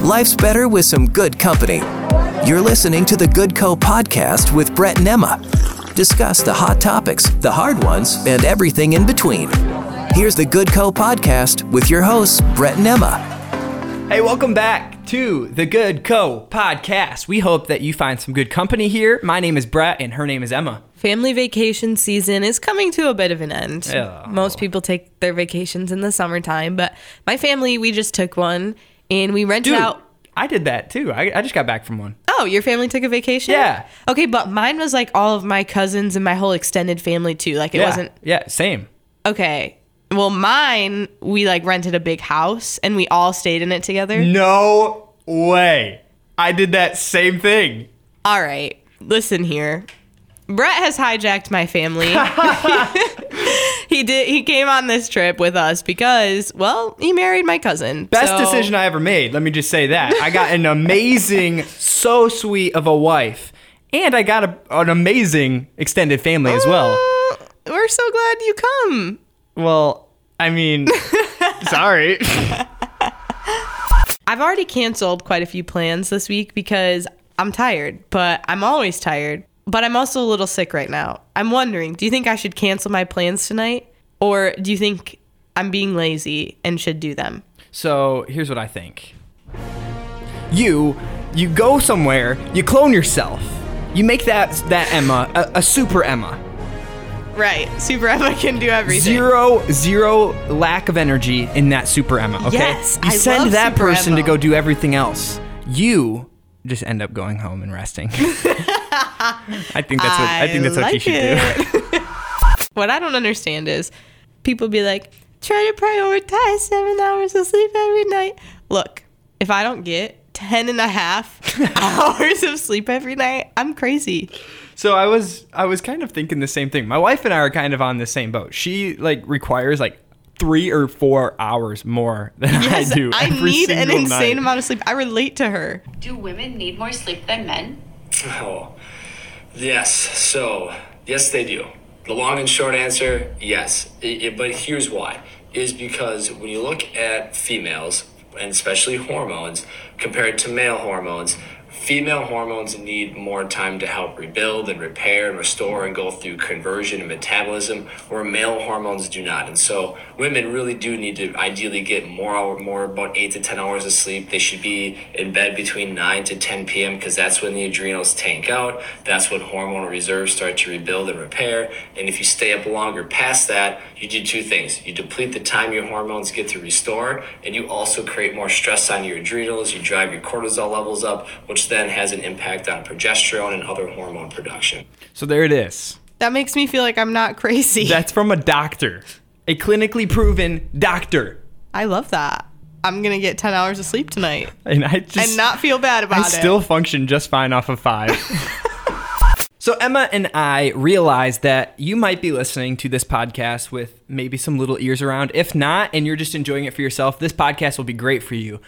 Life's better with some good company. You're listening to the Good Co podcast with Brett and Emma. Discuss the hot topics, the hard ones, and everything in between. Here's the Good Co podcast with your hosts, Brett and Emma. Hey, welcome back to the Good Co podcast. We hope that you find some good company here. My name is Brett, and her name is Emma. Family vacation season is coming to a bit of an end. Oh. Most people take their vacations in the summertime, but my family, we just took one and we rented Dude, out. I did that too. I, I just got back from one. Oh, your family took a vacation? Yeah. Okay, but mine was like all of my cousins and my whole extended family too. Like it yeah. wasn't. Yeah, same. Okay. Well, mine, we like rented a big house and we all stayed in it together. No way. I did that same thing. All right, listen here. Brett has hijacked my family. he did. He came on this trip with us because, well, he married my cousin. Best So- decision I ever made. Let me just say that. I got an amazing, so sweet of a wife, and I got a, an amazing extended family as well. Uh, we're so glad you come. Well, I mean, sorry. I've already canceled quite a few plans this week because I'm tired, but I'm always tired. But I'm also a little sick right now. I'm wondering, do you think I should cancel my plans tonight? Or do you think I'm being lazy and should do them? So here's what I think. You, you go somewhere, you clone yourself, you make that that Emma a, a super Emma. Right. Super Emma can do everything. Zero, zero lack of energy in that super Emma. Okay, Yes, you I send love that Super person to go do everything else. You just end up going home and resting. I think that's what I, think that's what you like should do. what I don't understand is people be like, try to prioritize seven hours of sleep every night. Look, if I don't get 10 and a half hours of sleep every night, I'm crazy. So I was I was kind of thinking the same thing. My wife and I are kind of on the same boat. She like requires like three or four hours more than Yes, I do. I every need an insane night. amount of sleep. I relate to her. Do women need more sleep than men? Oh, yes. So, yes, they do. The long and short answer, yes. I- I- but here's why: is because when you look at females, and especially hormones, compared to male hormones, female hormones need more time to help rebuild and repair and restore and go through conversion and metabolism, where male hormones do not. And so, women really do need to ideally get more hour, more about eight to ten hours of sleep. They should be in bed between nine to ten p.m. because that's when the adrenals tank out. That's when hormonal reserves start to rebuild and repair. And if you stay up longer past that, you do two things: you deplete the time your hormones get to restore, and you also create more stress on your adrenals. You drive your cortisol levels up, which then has an impact on progesterone and other hormone production. So there it is. That makes me feel like I'm not crazy. That's from a doctor, a clinically proven doctor. I love that. I'm going to get 10 hours of sleep tonight And I just and not feel bad about I it. still function just fine off of five. so Emma and I realized that you might be listening to this podcast with maybe some little ears around. If not, and you're just enjoying it for yourself, this podcast will be great for you.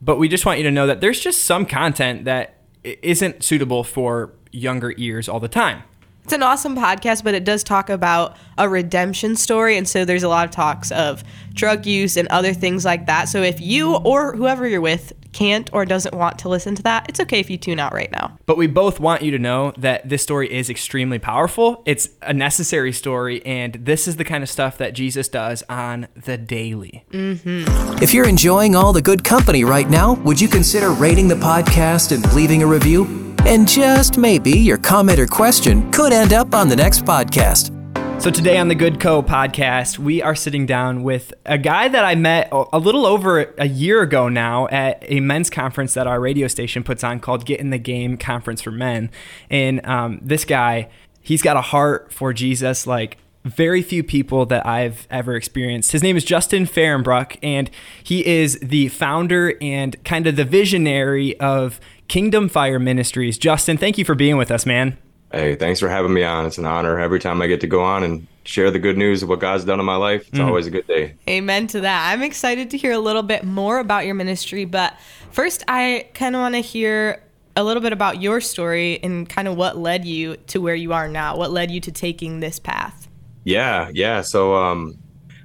But we just want you to know that there's just some content that isn't suitable for younger ears all the time. It's an awesome podcast, but it does talk about a redemption story. And so there's a lot of talks of drug use and other things like that. So if you or whoever you're with can't or doesn't want to listen to that, it's okay if you tune out right now. But we both want you to know that this story is extremely powerful. It's a necessary story, and this is the kind of stuff that Jesus does on the daily. Mm-hmm. If you're enjoying all the good company right now, would you consider rating the podcast and leaving a review? And just maybe your comment or question could end up on the next podcast. So today on the Good Co podcast, we are sitting down with a guy that I met a little over a year ago now at a men's conference that our radio station puts on called Get in the Game Conference for Men. And um, this guy, he's got a heart for Jesus like very few people that I've ever experienced. His name is Justin Fahrenbruch, and he is the founder and kind of the visionary of Kingdom Fire Ministries. Justin, thank you for being with us, man. Hey, thanks for having me on. It's an honor every time I get to go on and share the good news of what God's done in my life. It's always a good day. Amen to that. I'm excited to hear a little bit more about your ministry, but first, I kind of want to hear a little bit about your story and kind of what led you to where you are now. What led you to taking this path? Yeah, yeah. So um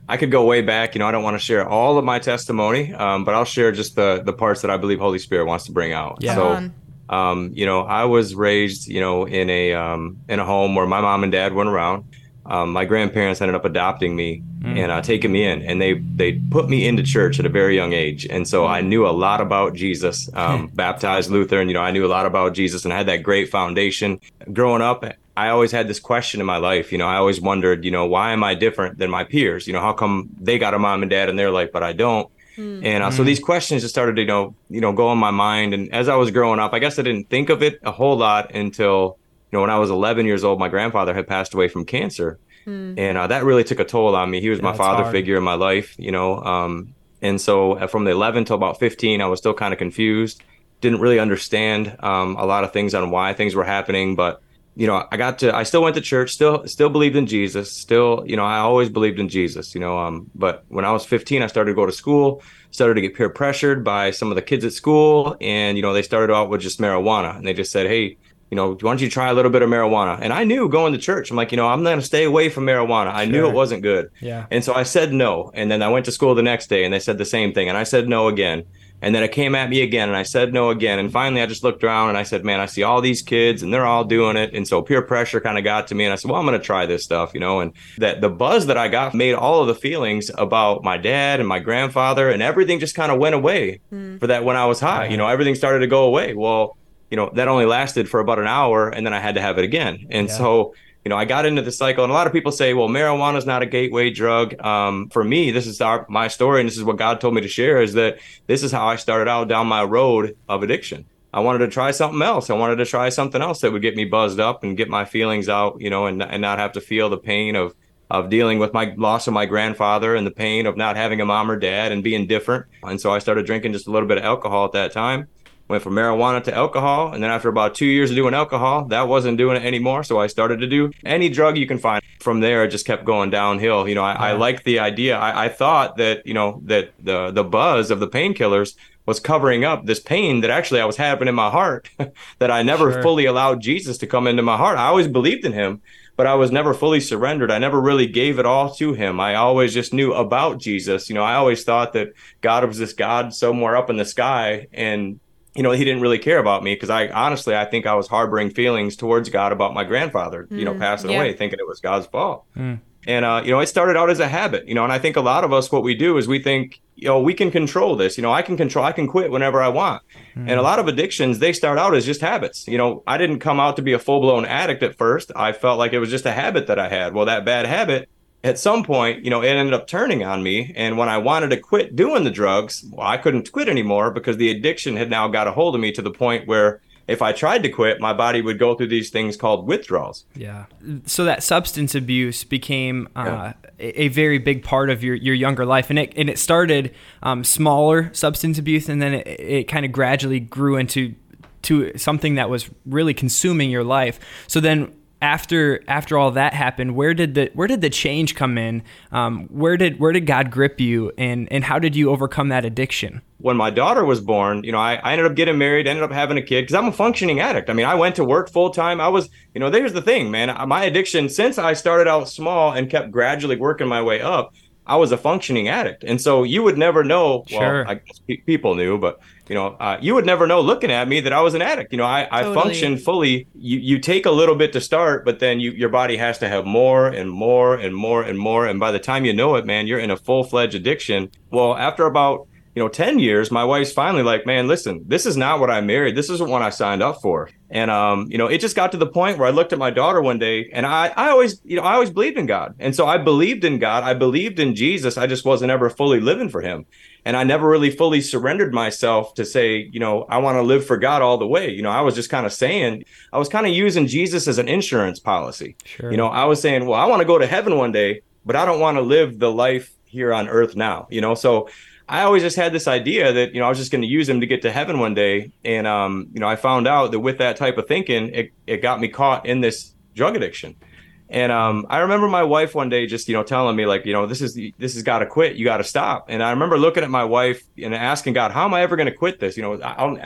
I could go way back. You know, I don't want to share all of my testimony, um, but I'll share just the the parts that I believe Holy Spirit wants to bring out. Yeah. So, um, you know, I was raised, you know, in a um, in a home where my mom and dad weren't around. Um, my grandparents ended up adopting me and uh, taking me in, and they they put me into church at a very young age, and so I knew a lot about Jesus. Um, baptized Lutheran, you know, I knew a lot about Jesus, and I had that great foundation. Growing up, I always had this question in my life. You know, I always wondered, you know, why am I different than my peers? You know, how come they got a mom and dad in their life, but I don't? And uh, so these questions just started to, you know, you know, go in my mind. And as I was growing up, I guess I didn't think of it a whole lot until, you know, when I was 11 years old, my grandfather had passed away from cancer, and uh, that really took a toll on me. He was my father hard. figure in my life, you know. Um, and so uh, from the 11 till about 15, I was still kind of confused, didn't really understand um, a lot of things on why things were happening, but you know, I got to, I still went to church, still, still believed in Jesus, still, you know, I always believed in Jesus, you know, um, but when I was 15, I started to go to school, started to get peer pressured by some of the kids at school. And, you know, they started out with just marijuana and they just said, Hey, you know, why don't you try a little bit of marijuana? And I knew going to church, I'm like, you know, I'm going to stay away from marijuana. I knew it wasn't good. Yeah. And so I said no. And then I went to school the next day and they said the same thing. And I said no again. And then it came at me again and I said no again. And finally I just looked around and I said, man, I see all these kids and they're all doing it. And so peer pressure kind of got to me. And I said, well, I'm going to try this stuff, you know, and that the buzz that I got made all of the feelings about my dad and my grandfather and everything just kind of went away hmm. for that when I was high. You know, everything started to go away. Well, you know, that only lasted for about an hour and then I had to have it again. And Yeah. so, you know, I got into the cycle, and a lot of people say, "Well, marijuana is not a gateway drug." Um, for me, this is our my story, and this is what God told me to share: is that this is how I started out down my road of addiction. I wanted to try something else. I wanted to try something else that would get me buzzed up and get my feelings out, you know, and and not have to feel the pain of of dealing with my loss of my grandfather and the pain of not having a mom or dad and being different. And so I started drinking just a little bit of alcohol at that time went from marijuana to alcohol and then after about two years of doing alcohol that wasn't doing it anymore so i started to do any drug you can find from there it just kept going downhill you know i, I liked the idea I, I thought that you know that the the buzz of the painkillers was covering up this pain that actually i was having in my heart that i never Sure. fully allowed jesus to come into my heart i always believed in him but I was never fully surrendered. I never really gave it all to him. I always just knew about Jesus. You know, I always thought that God was this God somewhere up in the sky and you know, he didn't really care about me because I honestly I think I was harboring feelings towards God about my grandfather, you know, mm, passing yeah. away, thinking it was God's fault. Mm. And uh, you know, it started out as a habit, you know, and I think a lot of us what we do is we think, you know, we can control this. You know, I can control I can quit whenever I want. Mm. And a lot of addictions, they start out as just habits. You know, I didn't come out to be a full-blown addict at first. I felt like it was just a habit that I had. Well, that bad habit at some point, you know, it ended up turning on me. And when I wanted to quit doing the drugs, well, I couldn't quit anymore because the addiction had now got a hold of me to the point where if I tried to quit, my body would go through these things called withdrawals. Yeah. So that substance abuse became uh, a, a very big part of your, your younger life, and it and it started um, smaller substance abuse, and then it, it kind of gradually grew into to something that was really consuming your life. So then. After after all that happened, where did the where did the change come in? Um, where did where did God grip you, and and how did you overcome that addiction? when my daughter was born, you know, I, I ended up getting married, ended up having a kid because I'm a functioning addict. I mean, I went to work full time. I was, you know, there's the thing, man. My addiction, since I started out small and kept gradually working my way up, I was a functioning addict. And so you would never know. Sure. Well, I guess pe- people knew, but, you know, uh, you would never know looking at me that I was an addict. You know, I, I Totally. functioned fully. You, you take a little bit to start, but then you, your body has to have more and more and more and more. And by the time you know it, man, you're in a full fledged addiction. Well, after about, you know 10 years my wife's finally like man listen this is not what i married. This isn't what i signed up for. And um you know it just got to the point where i looked at my daughter one day and i i always you know i always believed in god. And so i believed in god. I believed in jesus. I just wasn't ever fully living for him. And i never really fully surrendered myself to say you know i want to live for god all the way. You know i was just kind of saying i was kind of using jesus as an insurance policy. Sure. you know i was saying well i want to go to heaven one day but i don't want to live the life here on earth now. You know so I always just had this idea that you know I was just going to use them to get to heaven one day, and um, you know I found out that with that type of thinking, it it got me caught in this drug addiction. And um, I remember my wife one day just you know telling me like you know this is this has got to quit, you got to stop. And I remember looking at my wife and asking God, how am I ever going to quit this? You know, I'm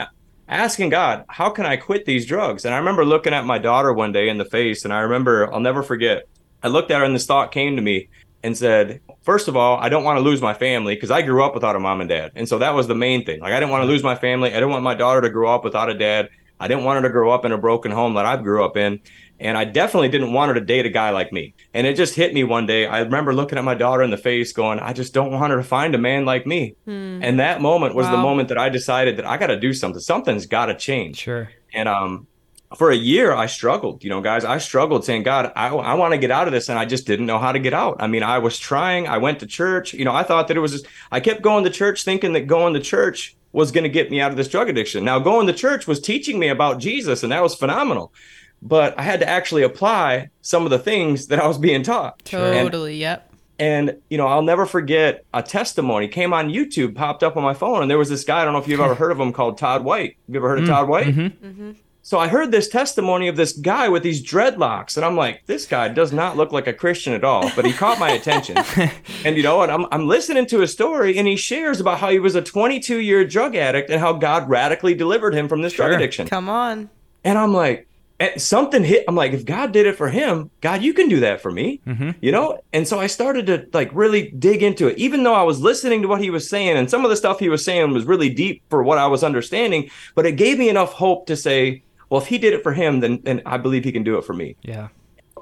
asking God, how can I quit these drugs? And I remember looking at my daughter one day in the face, and I remember I'll never forget. I looked at her and this thought came to me. and said, first of all, I don't want to lose my family because I grew up without a mom and dad. And so that was the main thing. Like, I didn't want to lose my family. I didn't want my daughter to grow up without a dad. I didn't want her to grow up in a broken home that I grew up in. And I definitely didn't want her to date a guy like me. And it just hit me one day. I remember looking at my daughter in the face, going, I just don't want her to find a man like me. And that moment was the moment that I decided that I got to do something. Something's got to change. Sure. And um, for a year, I struggled. You know, guys, I struggled saying, God, I, I want to get out of this. And I just didn't know how to get out. I mean, I was trying. I went to church. You know, I thought that it was just, I kept going to church thinking that going to church was going to get me out of this drug addiction. Now, going to church was teaching me about Jesus, and that was phenomenal. But I had to actually apply some of the things that I was being taught. And- Totally. Yep. and you know, I'll never forget a testimony came on YouTube, popped up on my phone, and there was this guy. I don't know if you've ever heard of him called Todd White. Have you ever heard of mm. Todd White? Mm-hmm. Mm-hmm. Mm-hmm. So I heard this testimony of this guy with these dreadlocks, and I'm like, this guy does not look like a Christian at all. But he caught my attention, and you know, and I'm I'm listening to his story, and he shares about how he was a 22 year drug addict and how God radically delivered him from this drug Sure. addiction. Come on. And I'm like, and something hit. I'm like, if God did it for him, God, you can do that for me, mm-hmm. you know. And so I started to like really dig into it, even though I was listening to what he was saying, and some of the stuff he was saying was really deep for what I was understanding. But it gave me enough hope to say, well, if he did it for him, then then I believe he can do it for me. Yeah.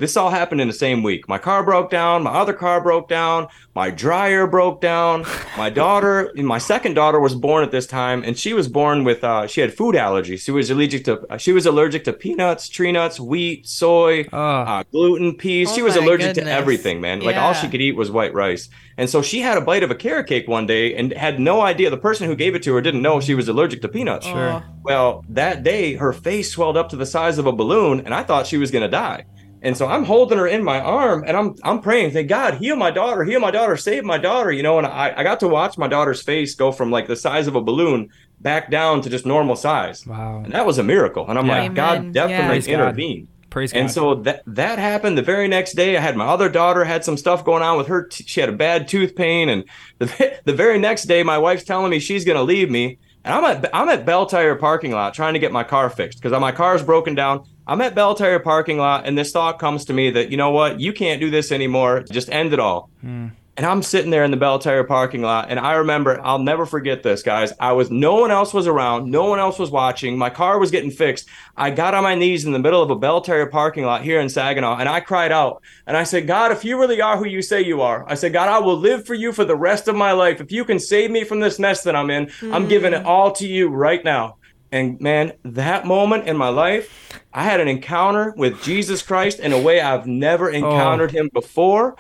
This all happened in the same week. My car broke down. My other car broke down. My dryer broke down. My daughter, my second daughter, was born at this time, and she was born with uh, she had food allergies. She was allergic to she was allergic to peanuts, tree nuts, wheat, soy, Oh. uh, gluten, peas. Oh she was my allergic to everything, man. Like all she could eat was white rice. And so she had a bite of a carrot cake one day and had no idea. The person who gave it to her didn't know she was allergic to peanuts. Sure. Well, that day her face swelled up to the size of a balloon, and I thought she was gonna die. And so I'm holding her in my arm and I'm I'm praying, thank God, heal my daughter, heal my daughter, save my daughter, you know. And I, I got to watch my daughter's face go from like the size of a balloon back down to just normal size. Wow. And that was a miracle. And I'm Yeah. like, God definitely Yeah. Praise God. intervened. Praise God. And so that that happened the very next day. I had my other daughter had some stuff going on with her. T- she had a bad tooth pain, and the, the very next day, my wife's telling me she's going to leave me, and I'm at I'm at Bell Tire parking lot trying to get my car fixed because my car is broken down. I'm at Bell Tire parking lot, and this thought comes to me that you know what, you can't do this anymore. Just end it all. Hmm. And I'm sitting there in the Bell Tire parking lot, and I remember, I'll never forget this, guys. I was, no one else was around, no one else was watching. My car was getting fixed. I got on my knees in the middle of a Bell Tire parking lot here in Saginaw, and I cried out, and I said, God, if you really are who you say you are, I said, God, I will live for you for the rest of my life. If you can save me from this mess that I'm in, I'm hmm. giving it all to you right now. And man, that moment in my life, I had an encounter with Jesus Christ in a way I've never oh. encountered him before.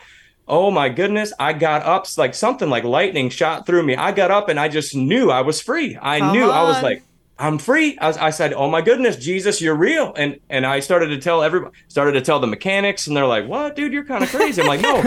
Oh my goodness, I got up like something like lightning shot through me. I got up and I just knew I was free. I Come knew I was like, I'm free. I, was- I said, "Oh my goodness, Jesus, you're real!" And and I started to tell everybody, started to tell the mechanics, and they're like, "What, dude? You're kind of crazy." I'm like, "No,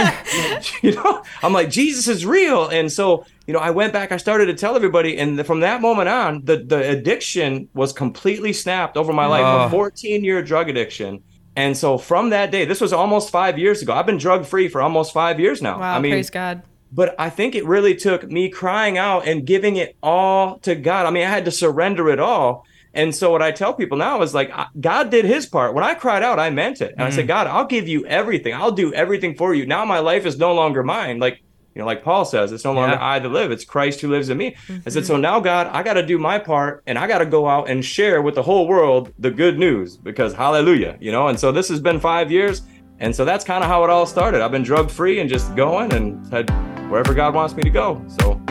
you know." I'm like, "Jesus is real." And so, you know, I went back. I started to tell everybody, and from that moment on, the the addiction was completely snapped over my life. Oh. A 14 year drug addiction. And so from that day, this was almost five years ago. I've been drug free for almost five years now. Wow. I mean, praise God. but I think it really took me crying out and giving it all to God. I mean, I had to surrender it all. And so what I tell people now is like, God did his part. When I cried out, I meant it. And I said, mm-hmm. God, I'll give you everything. I'll do everything for you. Now my life is no longer mine. Like, you know, like Paul says, it's no longer Yeah. I that live, it's Christ who lives in me. I said, so now God, I got to do my part and I got to go out and share with the whole world the good news because hallelujah, you know? And so this has been five years. And so that's kind of how it all started. I've been drug free and just going and had wherever God wants me to go. So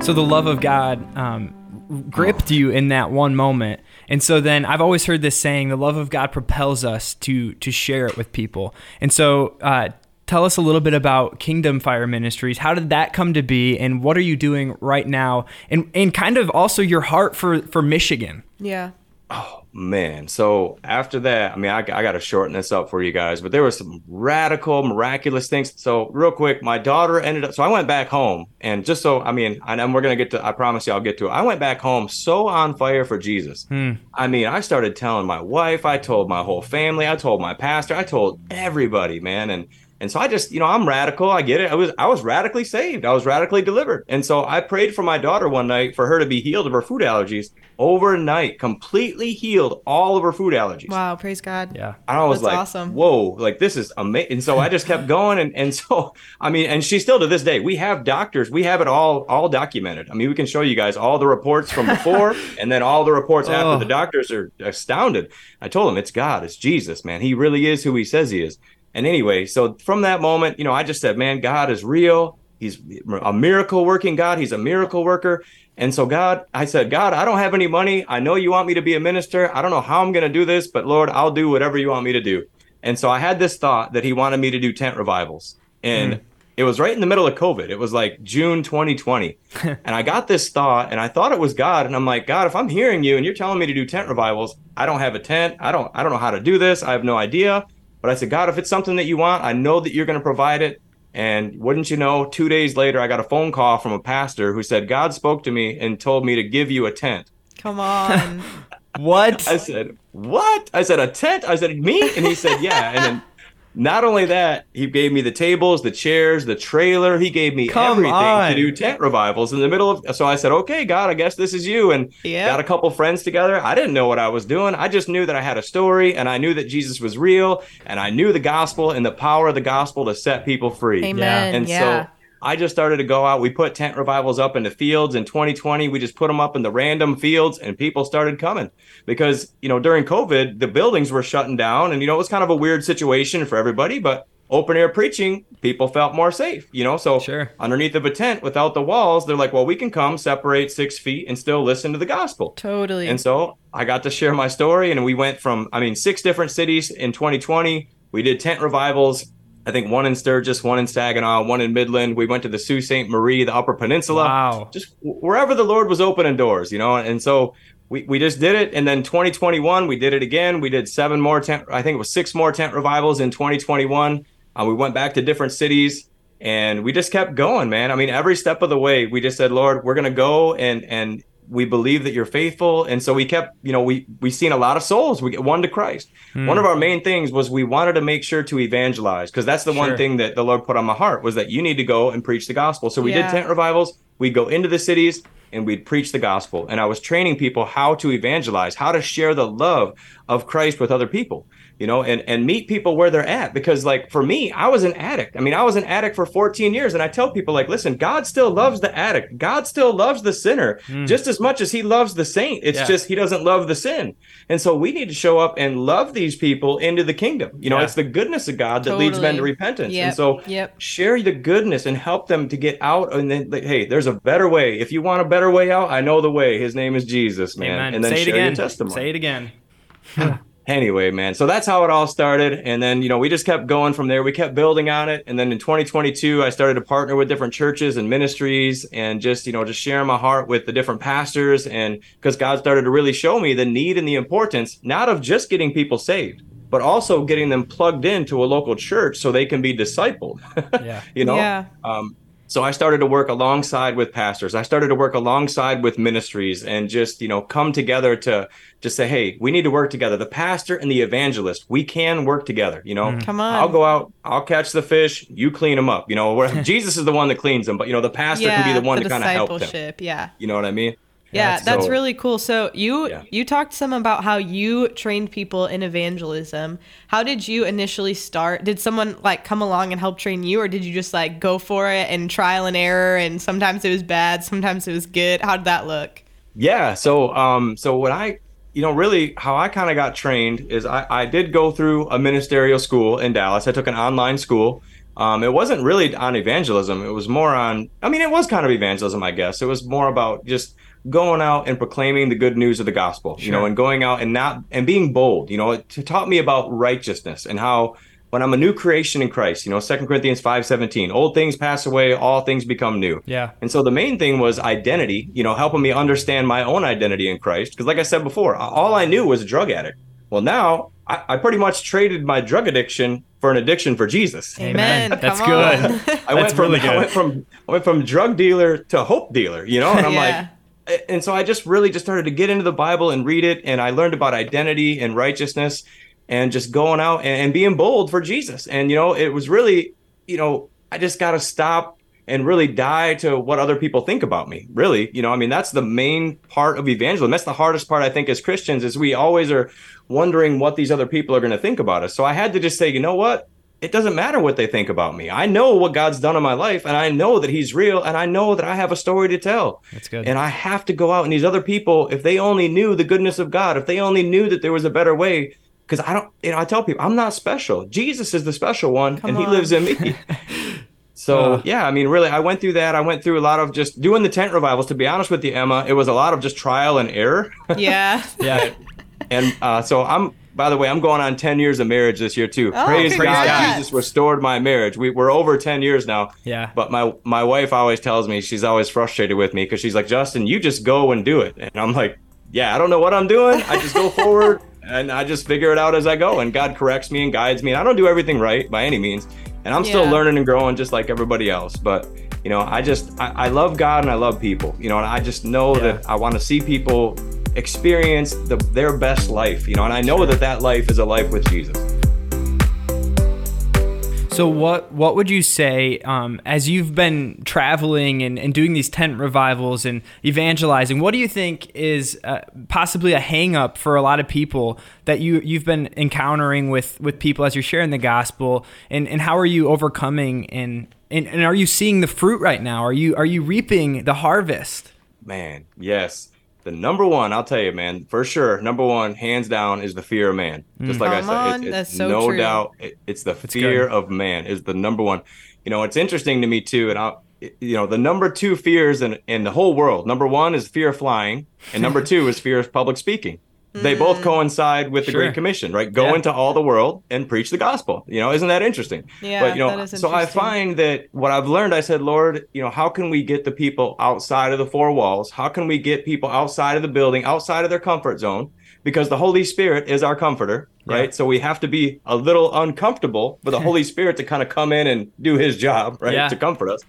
So the love of God um, gripped you in that one moment, and so then I've always heard this saying: the love of God propels us to to share it with people. And so, uh, tell us a little bit about Kingdom Fire Ministries. How did that come to be, and what are you doing right now? And and kind of also your heart for for Michigan. Yeah. Oh man, so after that, I mean, I, I got to shorten this up for you guys, but there were some radical, miraculous things. So real quick, my daughter ended up. So I went back home, and just so I mean, and and we're gonna get to. I promise you, I'll get to it. I went back home so on fire for Jesus. Hmm. I mean, I started telling my wife, I told my whole family, I told my pastor, I told everybody, man. And And so I just, you know, I'm radical. I get it. I was I was radically saved. I was radically delivered. And so I prayed for my daughter one night for her to be healed of her food allergies overnight, completely healed all of her food allergies. Wow, praise God. Yeah. And I was That's like, awesome. whoa, like this is amazing. And so I just kept going. And, and so, I mean, and she still to this day, we have doctors, we have it all, all documented. I mean, we can show you guys all the reports from before and then all the reports Oh. after. The doctors are astounded. I told them it's God, it's Jesus, man. He really is who he says he is. And anyway, so from that moment, you know, I just said, man, God is real. He's a miracle working God. He's a miracle worker. And so, God, I said, God, I don't have any money. I know you want me to be a minister. I don't know how I'm going to do this, but Lord, I'll do whatever you want me to do. And so I had this thought that he wanted me to do tent revivals. And hmm. it was right in the middle of COVID. It was like June 2020. and I got this thought and I thought it was God. And I'm like, God, if I'm hearing you and you're telling me to do tent revivals, I don't have a tent. I don't I don't know how to do this. I have no idea. But I said, God, if it's something that you want, I know that you're going to provide it. And wouldn't you know, two days later, I got a phone call from a pastor who said, God spoke to me and told me to give you a tent. Come on. What? I said, What? I said, A tent? I said, Me? And he said, Yeah. And then not only that, he gave me the tables, the chairs, the trailer. He gave me Come everything on. to do tent revivals in the middle of. So I said, Okay, God, I guess this is you. And Yep. got a couple friends together. I didn't know what I was doing. I just knew that I had a story and I knew that Jesus was real and I knew the gospel and the power of the gospel to set people free. Amen. And yeah. so I just started to go out. We put tent revivals up in the fields in 2020. We just put them up in the random fields and people started coming because, you know, during COVID, the buildings were shutting down and, you know, it was kind of a weird situation for everybody, but open air preaching, people felt more safe, you know? So Sure. underneath of a tent without the walls, they're like, well, we can come separate six feet and still listen to the gospel. totally. And so I got to share my story, and we went from, I mean, six different cities in 2020. We did tent revivals. I think one in Sturgis, one in Saginaw, one in Midland. We went to the Sault Ste. Marie, the Upper Peninsula. Wow. Just wherever the Lord was opening doors, you know. And so we, we just did it. And then 2021, we did it again. We did seven more tent, I think it was six more tent revivals in 2021. Uh, we went back to different cities and we just kept going, man. I mean, every step of the way, we just said, Lord, we're going to go and, and, we believe that you're faithful. And so we kept you know we we seen a lot of souls. We get one to christ. Hmm. One of our main things was we wanted to make sure to evangelize because that's the Sure. one thing that the lord put on my heart was that you need to go and preach the gospel. So we Yeah. did tent revivals. We'd go into the cities and we'd preach the gospel. And i was training people how to evangelize how to share the love of christ with other people you know and and meet people where they're at. Because like for me i was an addict. I mean i was an addict for 14 years. And i tell people like listen god still loves the addict. God still loves the sinner hmm. just as much as he loves the saint. It's Yeah. just he doesn't love the sin. And so we need to show up and love these people into the kingdom. You know Yeah. it's the goodness of god that leads men to repentance. Yep, and so yep. share the goodness and help them to get out. And then like, hey there's a better way. If you want a better way out i know the way his name is jesus man Amen. and then Say it share again. your testimony Say it again. anyway man so that's how it all started and then you know we just kept going from there we kept building on it and then in 2022 i started to partner with different churches and ministries and just you know just sharing my heart with the different pastors and because god started to really show me the need and the importance not of just getting people saved but also getting them plugged into a local church so they can be discipled Yeah. you know Yeah. um, so i started to work alongside with pastors i started to work alongside with ministries and just you know come together to just say hey we need to work together the pastor and the evangelist we can work together you know mm. Come on. i'll go out i'll catch the fish you clean them up you know jesus is the one that cleans them but you know the pastor can be the one to kind of help them discipleship. Yeah. you know what i mean Yeah, that's so- really cool. So you Yeah. you talked some about how you trained people in evangelism. How did you initially start? Did someone like come along and help train you, or did you just like go for it and trial and error? And sometimes it was bad, sometimes it was good. How did that look? Yeah. So, um, so what I, you know, really how I kind of got trained is I, I did go through a ministerial school in Dallas. I took an online school. Um, it wasn't really on evangelism. It was more on, I mean, it was kind of evangelism, I guess. It was more about just going out and proclaiming the good news of the gospel, you know, and going out and not, and being bold, you know, it t- taught me about righteousness and how when I'm a new creation in Christ, you know, Second Corinthians 5 17, old things pass away, all things become new. Yeah. And so the main thing was identity, you know, helping me understand my own identity in Christ. Because, like I said before, all I knew was a drug addict. Well, now I, I pretty much traded my drug addiction for an addiction for Jesus. Amen. That's good. I went That's from really I went from I went from drug dealer to hope dealer, you know, and I'm Yeah. like, and so I just really just started to get into the Bible and read it, and I learned about identity and righteousness. and just going out and, and being bold for Jesus. And, you know, it was really, you know, I just got to stop and really die to what other people think about me. Really, you know, I mean, that's the main part of evangelism. That's the hardest part, I think, as Christians, is we always are wondering what these other people are going to think about us. So I had to just say, you know what? It doesn't matter what they think about me. I know what God's done in my life, and I know that He's real, and I know that I have a story to tell. That's good. And I have to go out, and these other people, if they only knew the goodness of God, if they only knew that there was a better way, because I don't, you know, I tell people I'm not special. Jesus is the special one, and He lives in me. So Uh. yeah, I mean, really, I went through that. I went through a lot of just doing the tent revivals. To be honest with you, Emma, it was a lot of just trial and error. Yeah. yeah. and uh, so I'm. By the way, I'm going on 10 years of marriage this year too. Oh, praise God, congrats. Jesus restored my marriage. We, we're over 10 years now. Yeah. But my my wife always tells me she's always frustrated with me because she's like, Justin, you just go and do it. And I'm like, yeah, I don't know what I'm doing. I just go forward and I just figure it out as I go. And God corrects me and guides me. And I don't do everything right by any means. And I'm still learning and growing just like everybody else. But you know, I just I, I love God and I love people. You know, and I just know Yeah. that I want to see people experience the, their best life. You know, and I know that that life is a life with Jesus. So what what would you say um, as you've been traveling and, and doing these tent revivals and evangelizing? What do you think is uh, possibly a hang up for a lot of people that you you've been encountering with with people as you're sharing the gospel and, and how are you overcoming and, and and are you seeing the fruit right now? Are you are you reaping the harvest? Man, yes. The number one, I'll tell you, man, for sure. Number one, hands down, is the fear of man. Just mm. like Come I said, it's, it's so no true. doubt, it- it's the fear good. of man is the number one. You know, it's interesting to me too, and I'll, you know, the number two fears in in the whole world. Number one is fear of flying, and number two is fear of public speaking. They Mm. both coincide with the Sure. Great Commission, right? Go Yeah. into all the world and preach the gospel. You know, isn't that interesting? Yeah, but you know, that is so I find that what I've learned, I said, Lord, you know, how can we get the people outside of the four walls? How can we get people outside of the building, outside of their comfort zone? Because the Holy Spirit is our comforter, right? So we have to be a little uncomfortable for the Holy Spirit to kind of come in and do his job, right? Yeah. To comfort us.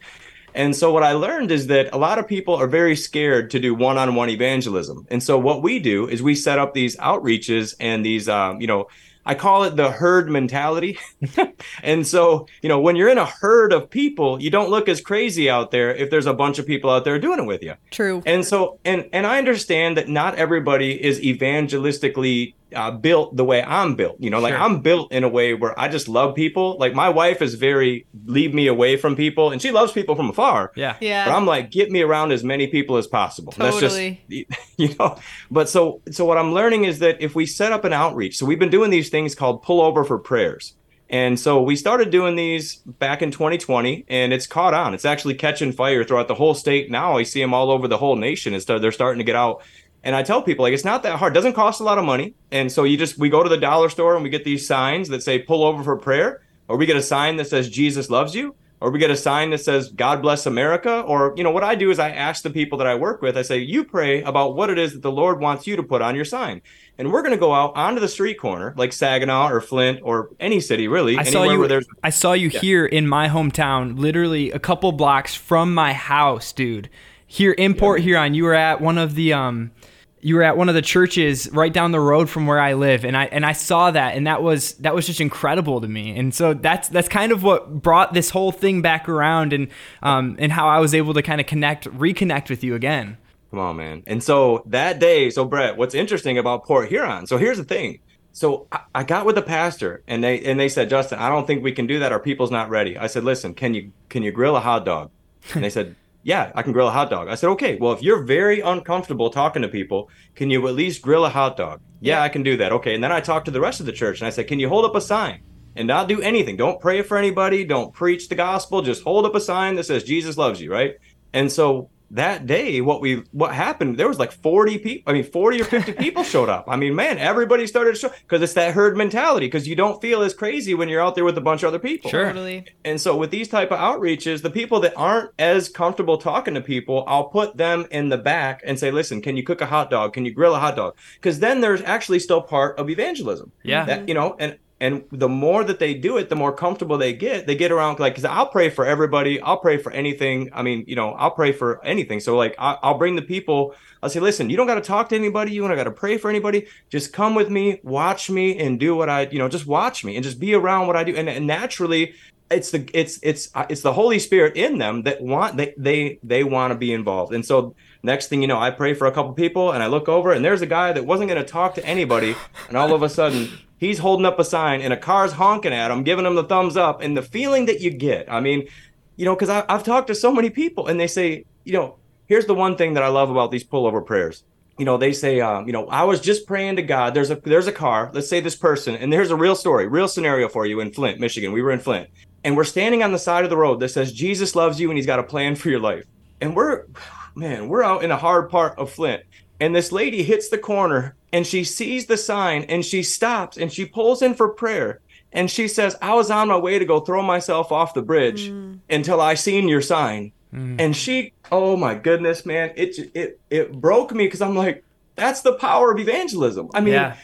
And so what I learned is that a lot of people are very scared to do one-on-one evangelism. And so what we do is we set up these outreaches and these, um, you know, I call it the herd mentality. and so, you know, when you're in a herd of people, you don't look as crazy out there if there's a bunch of people out there doing it with you. True. And so, and and I understand that not everybody is evangelistically uh, built the way I'm built. You know, like Sure. I'm built in a way where I just love people. Like my wife is very leave me away from people, and she loves people from afar. Yeah. Yeah. But I'm like, get me around as many people as possible. Totally. That's just, you know. But so, so what I'm learning is that if we set up an outreach, so we've been doing these things called pull over for prayers. And so we started doing these back in 2020, and it's caught on. It's actually catching fire throughout the whole state. Now I see them all over the whole nation. It's they're starting to get out. And I tell people like it's not that hard. It doesn't cost a lot of money. And so you just we go to the dollar store and we get these signs that say pull over for prayer, or we get a sign that says Jesus loves you, or we get a sign that says God bless America, or you know what I do is I ask the people that I work with, I say, you pray about what it is that the Lord wants you to put on your sign. And we're gonna go out onto the street corner, like Saginaw or Flint or any city really, I saw you. I saw you here in my hometown, literally a couple blocks from my house, dude. Here in Port Huron, you were at one of the um, you were at one of the churches right down the road from where I live, and I and I saw that, and that was that was just incredible to me. And so that's that's kind of what brought this whole thing back around, and um, and how I was able to kind of connect, reconnect with you again. Come on, man. And so that day, so Brett, what's interesting about Port Huron? So here's the thing. So I, I got with the pastor, and they and they said, Justin, I don't think we can do that. Our people's not ready. I said, listen, can you can you grill a hot dog? And they said, yeah, I can grill a hot dog. I said, okay. Well, if you're very uncomfortable talking to people, can you at least grill a hot dog? Yeah, I can do that. Okay. And then I talked to the rest of the church, and I said, can you hold up a sign? And not do anything. Don't pray for anybody. Don't preach the gospel. Just hold up a sign that says Jesus loves you, right? And so that day what we what happened there was like 40 people i mean 40 or 50 people showed up i mean man everybody started to show because it's that herd mentality because you don't feel as crazy when you're out there with a bunch of other people Sure. Totally. and so with these type of outreaches the people that aren't as comfortable talking to people i'll put them in the back and say listen can you cook a hot dog can you grill a hot dog because then there's actually still part of evangelism Yeah. that you know and And the more that they do it, the more comfortable they get. They get around like, because I'll pray for everybody. I'll pray for anything. I mean, you know, I'll pray for anything. So like, I, will bring the people. I'll say, listen, you don't got to talk to anybody. You don't got to pray for anybody. Just come with me, watch me, and do what I, you know, just watch me and just be around what I do. And, and naturally, it's the it's it's uh, it's the Holy Spirit in them that want they they they want to be involved. And so next thing you know, I pray for a couple people, and I look over, and there's a guy that wasn't going to talk to anybody, and all of a sudden he's holding up a sign, and a car's honking at him, giving him the thumbs up, and the feeling that you get. I mean, you know, because I've talked to so many people, and they say, you know, here's the one thing that I love about these pullover prayers you know they say um, you know i was just praying to god there's a there's a car let's say this person and there's a real story real scenario for you in flint michigan we were in flint and we're standing on the side of the road that says Jesus loves you and he's got a plan for your life. And we're man, we're out in a hard part of Flint. And this lady hits the corner and she sees the sign and she stops and she pulls in for prayer. And she says, I was on my way to go throw myself off the bridge mm. until I seen your sign. Mm. And she, oh my goodness, man, it it it broke me because I'm like, that's the power of evangelism. I mean, yeah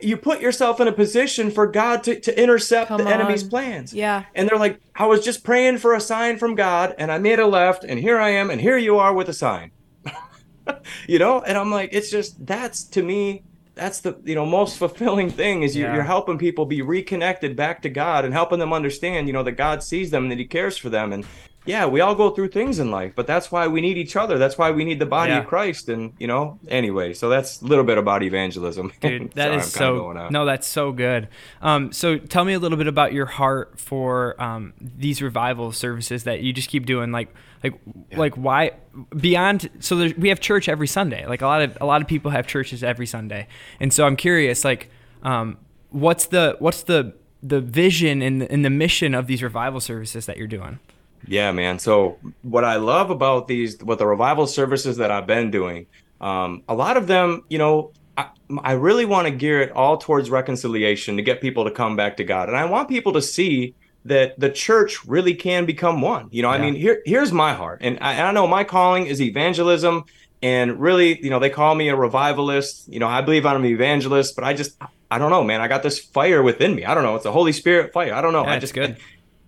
you put yourself in a position for God to, to intercept Come the enemy's plans. Yeah. And they're like, I was just praying for a sign from God and I made a left and here I am and here you are with a sign. you know? And I'm like, it's just that's to me, that's the you know most fulfilling thing is you, yeah. you're helping people be reconnected back to God and helping them understand, you know, that God sees them and that he cares for them. And yeah, we all go through things in life, but that's why we need each other. That's why we need the body yeah. of Christ. And you know, anyway, so that's a little bit about evangelism. Dude, that is so no, that's so good. Um, so tell me a little bit about your heart for um, these revival services that you just keep doing. Like, like, yeah. like why beyond? So we have church every Sunday. Like a lot of a lot of people have churches every Sunday, and so I'm curious, like, um, what's the what's the the vision and the, and the mission of these revival services that you're doing? Yeah, man. So what I love about these, what the revival services that I've been doing, um, a lot of them, you know, I, I really want to gear it all towards reconciliation to get people to come back to God, and I want people to see that the church really can become one. You know, yeah. I mean, here here's my heart, and I, and I know my calling is evangelism, and really, you know, they call me a revivalist. You know, I believe I'm an evangelist, but I just I don't know, man. I got this fire within me. I don't know. It's a Holy Spirit fire. I don't know. I just good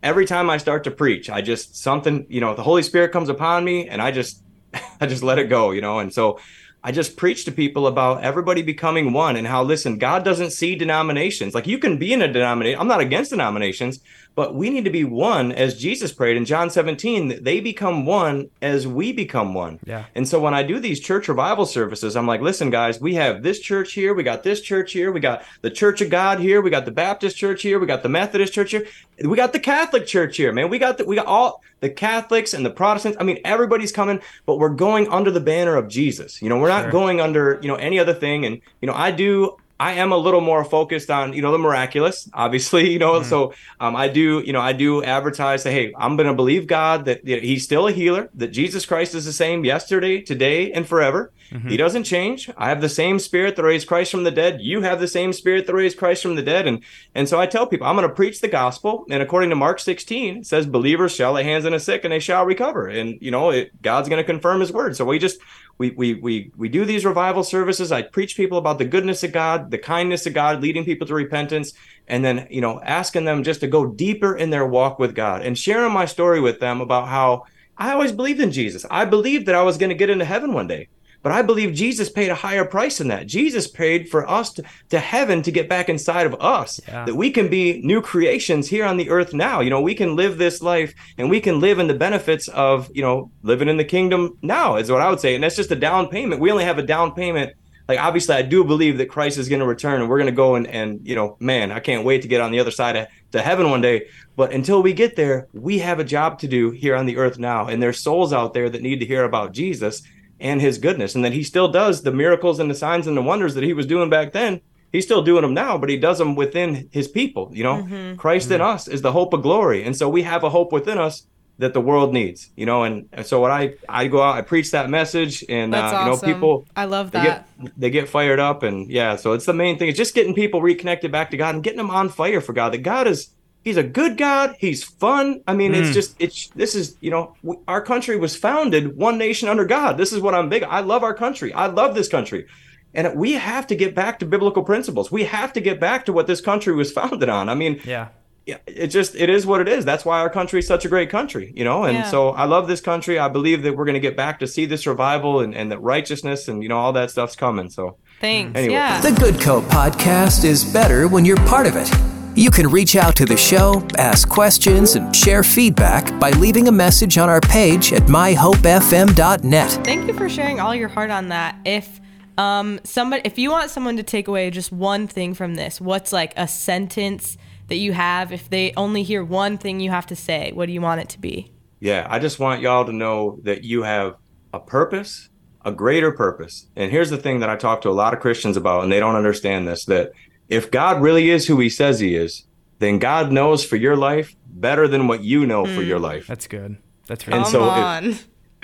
every time I start to preach, I just something, you know, the Holy Spirit comes upon me and I just I just let it go, you know. And so I just preach to people about everybody becoming one and how listen, God doesn't see denominations. Like you can be in a denomination. I'm not against denominations, but we need to be one as Jesus prayed in John 17. They become one as we become one. Yeah. And so when I do these church revival services, I'm like, listen, guys, we have this church here, we got this church here, we got the Church of God here, we got the Baptist church here, we got the Methodist church here, we got the Catholic church here, man. We got the, we got all the Catholics and the Protestants. I mean, everybody's coming, but we're going under the banner of Jesus. You know, we're not sure. going under, you know, any other thing. And, you know, I do I am a little more focused on, you know, the miraculous, obviously, you know. Mm. So um, I do, you know, I do advertise that, hey, I'm going to believe God that you know, He's still a healer, that Jesus Christ is the same yesterday, today, and forever. Mm-hmm. He doesn't change. I have the same spirit that raised Christ from the dead. You have the same spirit that raised Christ from the dead. And and so I tell people, I'm going to preach the gospel. And according to Mark 16, it says, believers shall lay hands on the sick and they shall recover. And, you know, it, God's going to confirm his word. So we just, we, we we we do these revival services. I preach people about the goodness of God, the kindness of God, leading people to repentance, and then you know asking them just to go deeper in their walk with God and sharing my story with them about how I always believed in Jesus. I believed that I was going to get into heaven one day. But I believe Jesus paid a higher price than that. Jesus paid for us to, to heaven to get back inside of us, yeah. that we can be new creations here on the earth now. You know, we can live this life and we can live in the benefits of, you know, living in the kingdom now, is what I would say. And that's just a down payment. We only have a down payment like obviously I do believe that Christ is going to return and we're going to go and and you know man I can't wait to get on the other side of to heaven one day but until we get there we have a job to do here on the earth now and there's souls out there that need to hear about Jesus and his goodness. And that he still does the miracles and the signs and the wonders that he was doing back then. He's still doing them now but he does them within his people you know? Mm-hmm. christ mm-hmm. in us is the hope of glory. And so we have a hope within us that the world needs you know? And, and so when i i go out i preach that message and uh, you know people i love that they get, they get fired up and yeah so it's the main thing. It's just getting people reconnected back to god and getting them on fire for god that god is he's a good God. He's fun. I mean, mm. it's just it's this is you know we, our country was founded one nation under God. This is what I'm big. I love our country. I love this country. And we have to get back to biblical principles. We have to get back to what this country was founded on. I mean, Yeah. yeah, it just it is what it is. That's why our country is such a great country, you know. And Yeah. so I love this country. I believe that we're going to get back to see this revival and, and that righteousness and you know all that stuff's coming. So Thanks. Anyway. Yeah. The Good Co podcast is better when you're part of it. You can reach out to the show, ask questions, and share feedback by leaving a message on our page at myhopefm.net. Thank you for sharing all your heart on that. If um somebody if you want someone to take away just one thing from this, what's like a sentence that you have if they only hear one thing you have to say, what do you want it to be? yeah, I just want y'all to know that you have a purpose, a greater purpose. And here's the thing that I talk to a lot of Christians about, and they don't understand this: that if God really is who He says He is, then God knows for your life better than what you know for your hmm. life. That's good. That's And right. Come so if-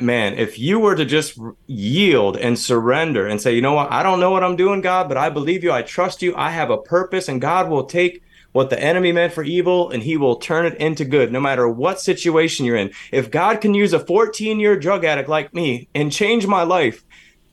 on. man, if you were to just yield and surrender and say, you know what, I don't know what I'm doing, God, but I believe you, I trust you, I have a purpose, and God will take what the enemy meant for evil and he will turn it into good no matter what situation you're in. If God can use a 14 year drug addict like me and change my life,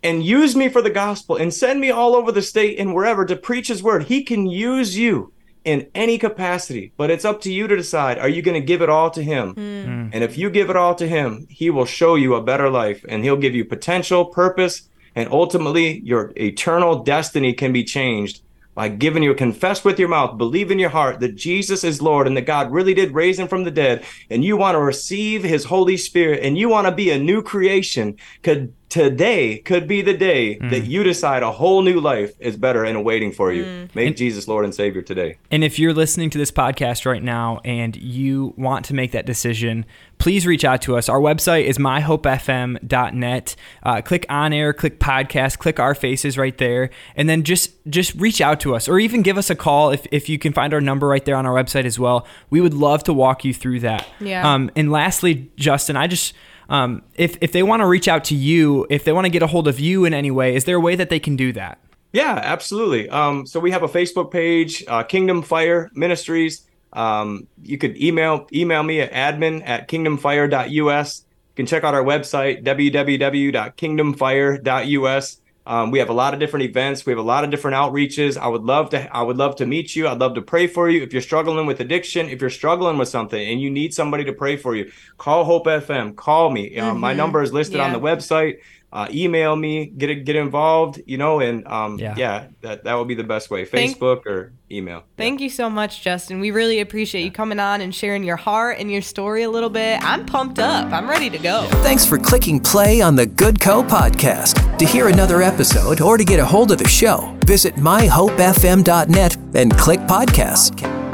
and use me for the gospel and send me all over the state and wherever to preach his word. He can use you in any capacity, but it's up to you to decide are you going to give it all to him? Hmm. Hmm. And if you give it all to him, he will show you a better life and he'll give you potential, purpose, and ultimately your eternal destiny can be changed by giving you confess with your mouth, believe in your heart that Jesus is Lord and that God really did raise him from the dead, and you want to receive his Holy Spirit and you want to be a new creation, could today could be the day that you decide a whole new life is better and waiting for you. Make Jesus Lord and Savior today. And if you're listening to this podcast right now and you want to make that decision, please reach out to us. Our website is myhopefm.net. Uh, click on air, click podcast, click our faces right there, and then just just reach out to us or even give us a call if, if you can find our number right there on our website as well. We would love to walk you through that. Yeah. Um, and lastly, Justin, I just um, if if they want to reach out to you, if they want to get a hold of you in any way, is there a way that they can do that? Yeah, absolutely. Um, so we have a Facebook page, uh, Kingdom Fire Ministries. Um, you could email email me at admin at kingdomfire.us. You can check out our website, www.kingdomfire.us. Um, we have a lot of different events. We have a lot of different outreaches. I would love to I would love to meet you. I'd love to pray for you. If you're struggling with addiction, if you're struggling with something and you need somebody to pray for you, call Hope FM. Call me. Um, my number is listed on the website. Uh, email me. Get it, get involved. You know, and um, Yeah. yeah, that that would be the best way. Thank- Facebook or email. Thank you so much, Justin. We really appreciate you coming on and sharing your heart and your story a little bit. I'm pumped up. I'm ready to go. Thanks for clicking play on the Good Co podcast. To hear another episode or to get a hold of the show, visit myhopefm.net and click podcasts.